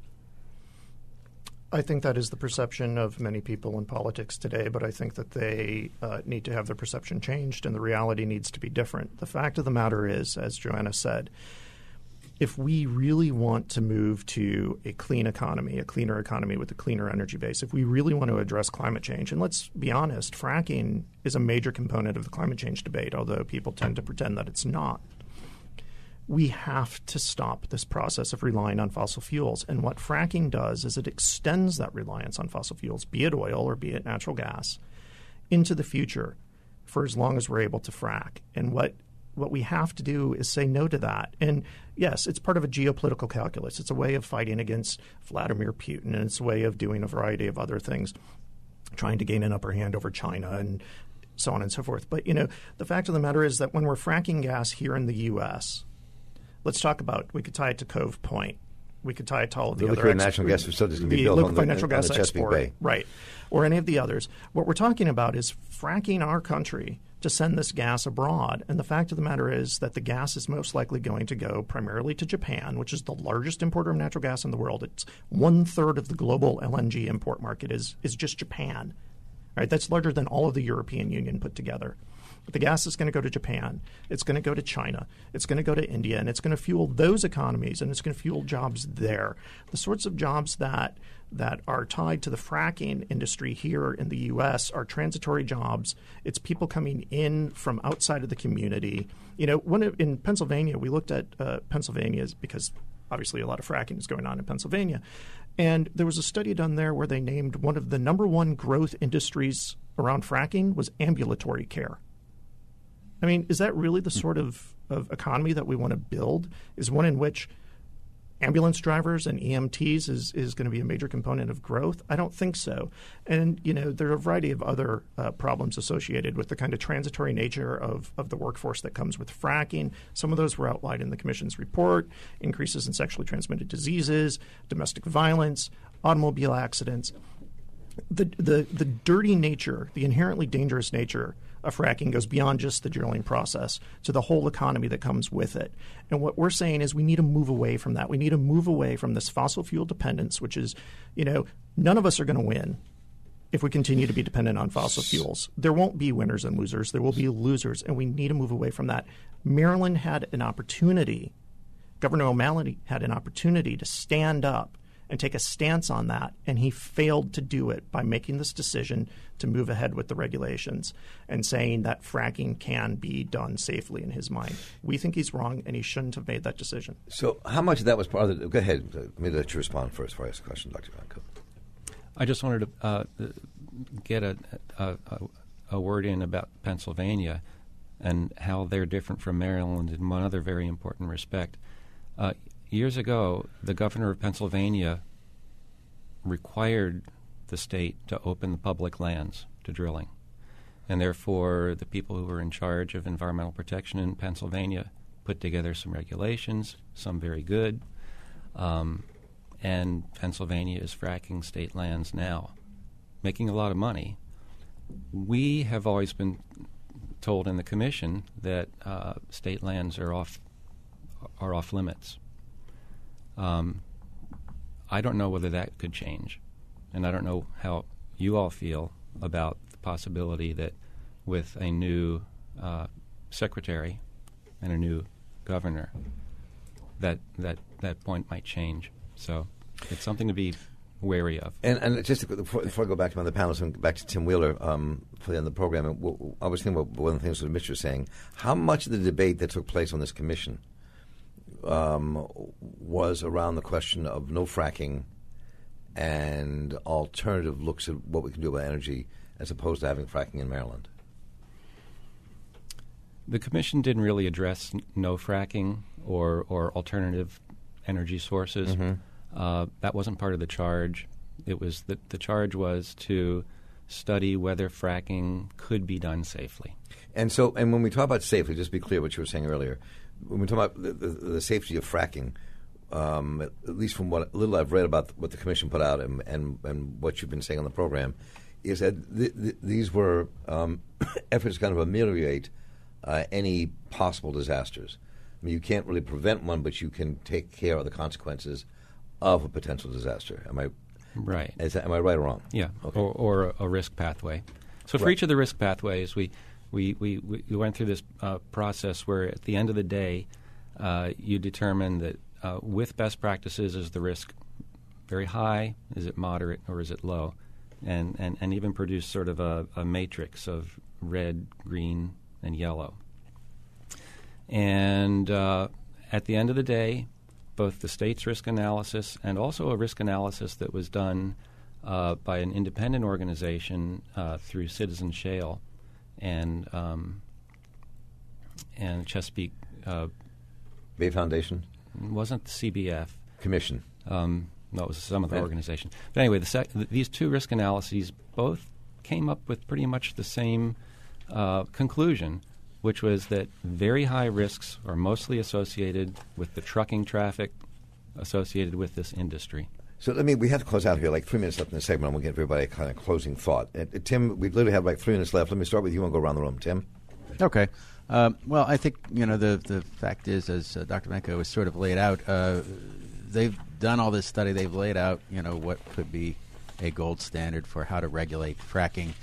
I think that is the perception of many people in politics today, but I think that they uh, need to have their perception changed and the reality needs to be different. The fact of the matter is, as Joanna said, if we really want to move to a clean economy, a cleaner economy with a cleaner energy base, if we really want to address climate change, and let's be honest, fracking is a major component of the climate change debate, although people tend to pretend that it's not we have to stop this process of relying on fossil fuels. And what fracking does is it extends that reliance on fossil fuels, be it oil or be it natural gas, into the future for as long as we're able to frack. And what what we have to do is say no to that. And yes, it's part of a geopolitical calculus. It's a way of fighting against Vladimir Putin, and it's a way of doing a variety of other things, trying to gain an upper hand over China and so on and so forth. But you know, the fact of the matter is that when we're fracking gas here in the U.S., let's talk about. We could tie it to Cove Point. We could tie it to all of the, the other natural gas facilities can be built on the, natural gas on the export, Bay. right, or any of the others. What we're talking about is fracking our country to send this gas abroad. And the fact of the matter is that the gas is most likely going to go primarily to Japan, which is the largest importer of natural gas in the world. It's one third of the global LNG import market is is just Japan. Right, that's larger than all of the European Union put together. The gas is going to go to Japan, it's going to go to China, it's going to go to India, and it's going to fuel those economies and it's going to fuel jobs there. The sorts of jobs that that are tied to the fracking industry here in the U.S. are transitory jobs. It's people coming in from outside of the community. You know, when it, in Pennsylvania, we looked at uh, Pennsylvania because obviously a lot of fracking is going on in Pennsylvania. And there was a study done there where they named one of the number one growth industries around fracking was ambulatory care. I mean, is that really the sort of, of economy that we want to build? Is one in which ambulance drivers and EMTs is, is going to be a major component of growth? I don't think so. And, you know, there are a variety of other uh, problems associated with the kind of transitory nature of, of the workforce that comes with fracking. Some of those were outlined in the Commission's report increases in sexually transmitted diseases, domestic violence, automobile accidents. The, the, the dirty nature, the inherently dangerous nature of fracking goes beyond just the drilling process to the whole economy that comes with it. And what we're saying is we need to move away from that. We need to move away from this fossil fuel dependence, which is, you know, none of us are going to win if we continue to be dependent on fossil fuels. There won't be winners and losers. There will be losers, and we need to move away from that. Maryland had an opportunity. Governor O'Malley had an opportunity to stand up and take a stance on that. And he failed to do it by making this decision to move ahead with the regulations and saying that fracking can be done safely in his mind. We think he's wrong, and he shouldn't have made that decision. So, how much of that was part of the? Go ahead. Let me let you respond first before I ask a question, Dr. Van I just wanted to uh, get a, a, a word in about Pennsylvania and how they're different from Maryland in one other very important respect. Uh, years ago, the governor of Pennsylvania required the state to open the public lands to drilling. And therefore, the people who were in charge of environmental protection in Pennsylvania put together some regulations, some very good. Um, and Pennsylvania is fracking state lands now, making a lot of money. We have always been told in the commission that uh, state lands are off are off limits. Um, I don't know whether that could change, and I don't know how you all feel about the possibility that with a new uh, secretary and a new governor, that that that point might change. So it's something to be wary of. And, and just before, before, I go back to the panelists and back to Tim Wheeler um, for the end of the program, I was thinking about one of the things that Mitch was saying. How much of the debate that took place on this commission um, was around the question of no fracking and alternative looks at what we can do about energy as opposed to having fracking in Maryland? The commission didn't really address no fracking or, or alternative energy sources. Mm-hmm. Uh, that wasn't part of the charge. It was the, the charge was to study whether fracking could be done safely. And so, and when we talk about safely, just be clear what you were saying earlier when we talk about the, the, the safety of fracking, um, at, at, least from what little I've read about what the commission put out and, and, and what you've been saying on the program, is that th- th- these were um, [COUGHS] efforts to kind of ameliorate uh, any possible disasters. I mean, you can't really prevent one, but you can take care of the consequences of a potential disaster. Am I right? Is am I right or wrong? Yeah, okay. or, or a, a risk pathway. So for right. each of the risk pathways, we we, we, we went through this uh, process where at the end of the day, uh, you determine that uh, with best practices, is the risk very high, is it moderate, or is it low? And, and, and even produce sort of a, a matrix of red, green, and yellow. And uh, at the end of the day, both the state's risk analysis and also a risk analysis that was done uh, by an independent organization uh, through Citizen Shale and um, and Chesapeake uh, Bay Foundation wasn't the CBF Commission. Um, no, it was some other organization. But anyway, the sec- these two risk analyses both came up with pretty much the same uh, conclusion, which was that very high risks are mostly associated with the trucking traffic associated with this industry. So let me. We have to close out here. Like three minutes left in the segment. I'm going to give everybody a kind of closing thought. Uh, Tim, we literally have like three minutes left. Let me start with you and go around the room. Tim. Okay. Um, well, I think you know the the fact is, as uh, Dr. Vanko has sort of laid out, uh, they've done all this study. They've laid out you know what could be a gold standard for how to regulate fracking.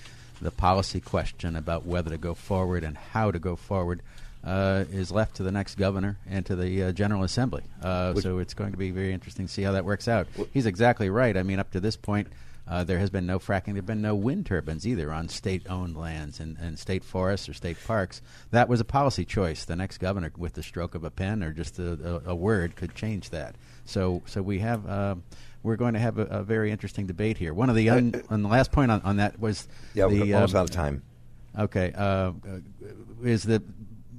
The policy question about whether to go forward and how to go forward uh, is left to the next governor and to the uh, General Assembly. Uh, so it's going to be very interesting to see how that works out. He's exactly right. I mean, up to this point, Uh, there has been no fracking. There have been no wind turbines either on state-owned lands and, and state forests or state parks. That was a policy choice. The next governor, with the stroke of a pen or just a, a, a word, could change that. So, so we have. Uh, we're going to have a, a, very interesting debate here. One of the un, uh, and the last point on, on that was yeah, the, we're almost um, out of time. Okay, uh, is the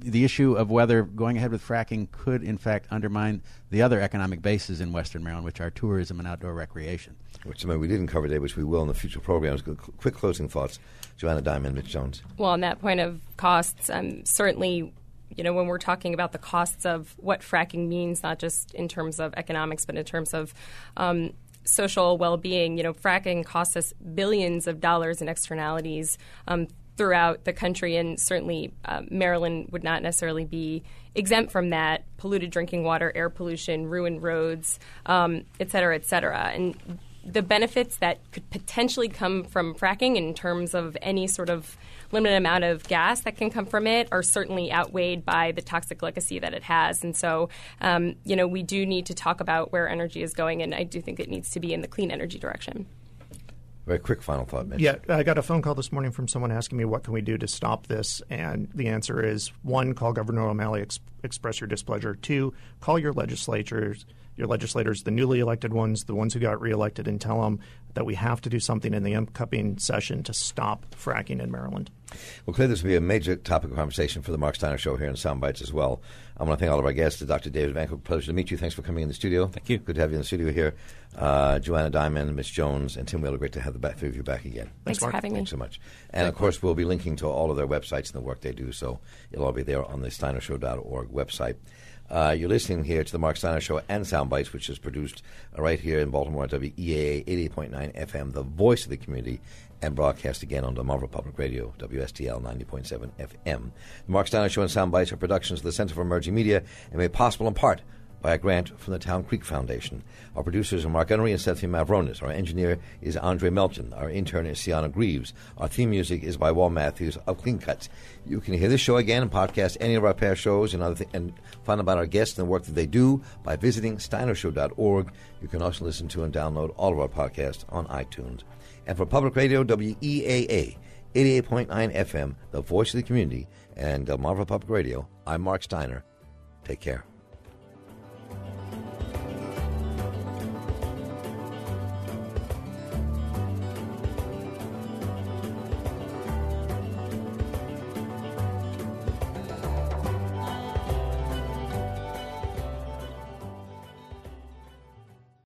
the issue of whether going ahead with fracking could, in fact, undermine the other economic bases in Western Maryland, which are tourism and outdoor recreation. Which I mean, we didn't cover today, which we will in the future programs. Quick closing thoughts, Joanna Diamond, Mitch Jones. Well, on that point of costs, um, certainly you know, when we're talking about the costs of what fracking means, not just in terms of economics, but in terms of um, social well-being, you know, fracking costs us billions of dollars in externalities um, throughout the country, and certainly uh, Maryland would not necessarily be exempt from that. Polluted drinking water, air pollution, ruined roads, um, et cetera, et cetera. And the benefits that could potentially come from fracking in terms of any sort of limited amount of gas that can come from it are certainly outweighed by the toxic legacy that it has. And so, um, you know, we do need to talk about where energy is going, and I do think it needs to be in the clean energy direction. Very quick final thought, Mitch. Yeah, I got a phone call this morning from someone asking me what can we do to stop this, and the answer is one, call Governor O'Malley, express your displeasure. Two, call your legislators, your legislators, the newly elected ones, the ones who got reelected, and tell them that we have to do something in the upcoming session to stop fracking in Maryland. Well, clearly this will be a major topic of conversation for the Marc Steiner Show here in Soundbites as well. I want to thank all of our guests, Dr. David Vanko. Pleasure to meet you. Thanks for coming in the studio. Thank you. Good to have you in the studio here. Uh, Joanna Diamond, Mitch Jones, and Tim Wheeler. Great to have the three of you back again. Thanks, Thanks for having Thanks me. so much. And of course, we'll be linking to all of their websites and the work they do, so it'll all be there on the steinershow.org website. Uh, you're listening here to the Marc Steiner Show and Soundbites, which is produced uh, right here in Baltimore at WEAA 88.9 FM, the voice of the community, and broadcast again on the Delmarva Public Radio, WSDL 90.7 FM. The Marc Steiner Show and Soundbites are productions of the Center for Emerging Media and made possible in part by a grant from the Town Creek Foundation. Our producers are Mark Gunnery and Cynthia Mavronis. Our engineer is Andre Melton. Our intern is Sienna Greaves. Our theme music is by Wall Matthews of Clean Cuts. You can hear this show again and podcast any of our past shows and, other th- and find about our guests and the work that they do by visiting steinershow.org. You can also listen to and download all of our podcasts on iTunes. And for Public Radio, WEAA 88.9 FM, the voice of the community, and Delmarva Public Radio, I'm Marc Steiner. Take care.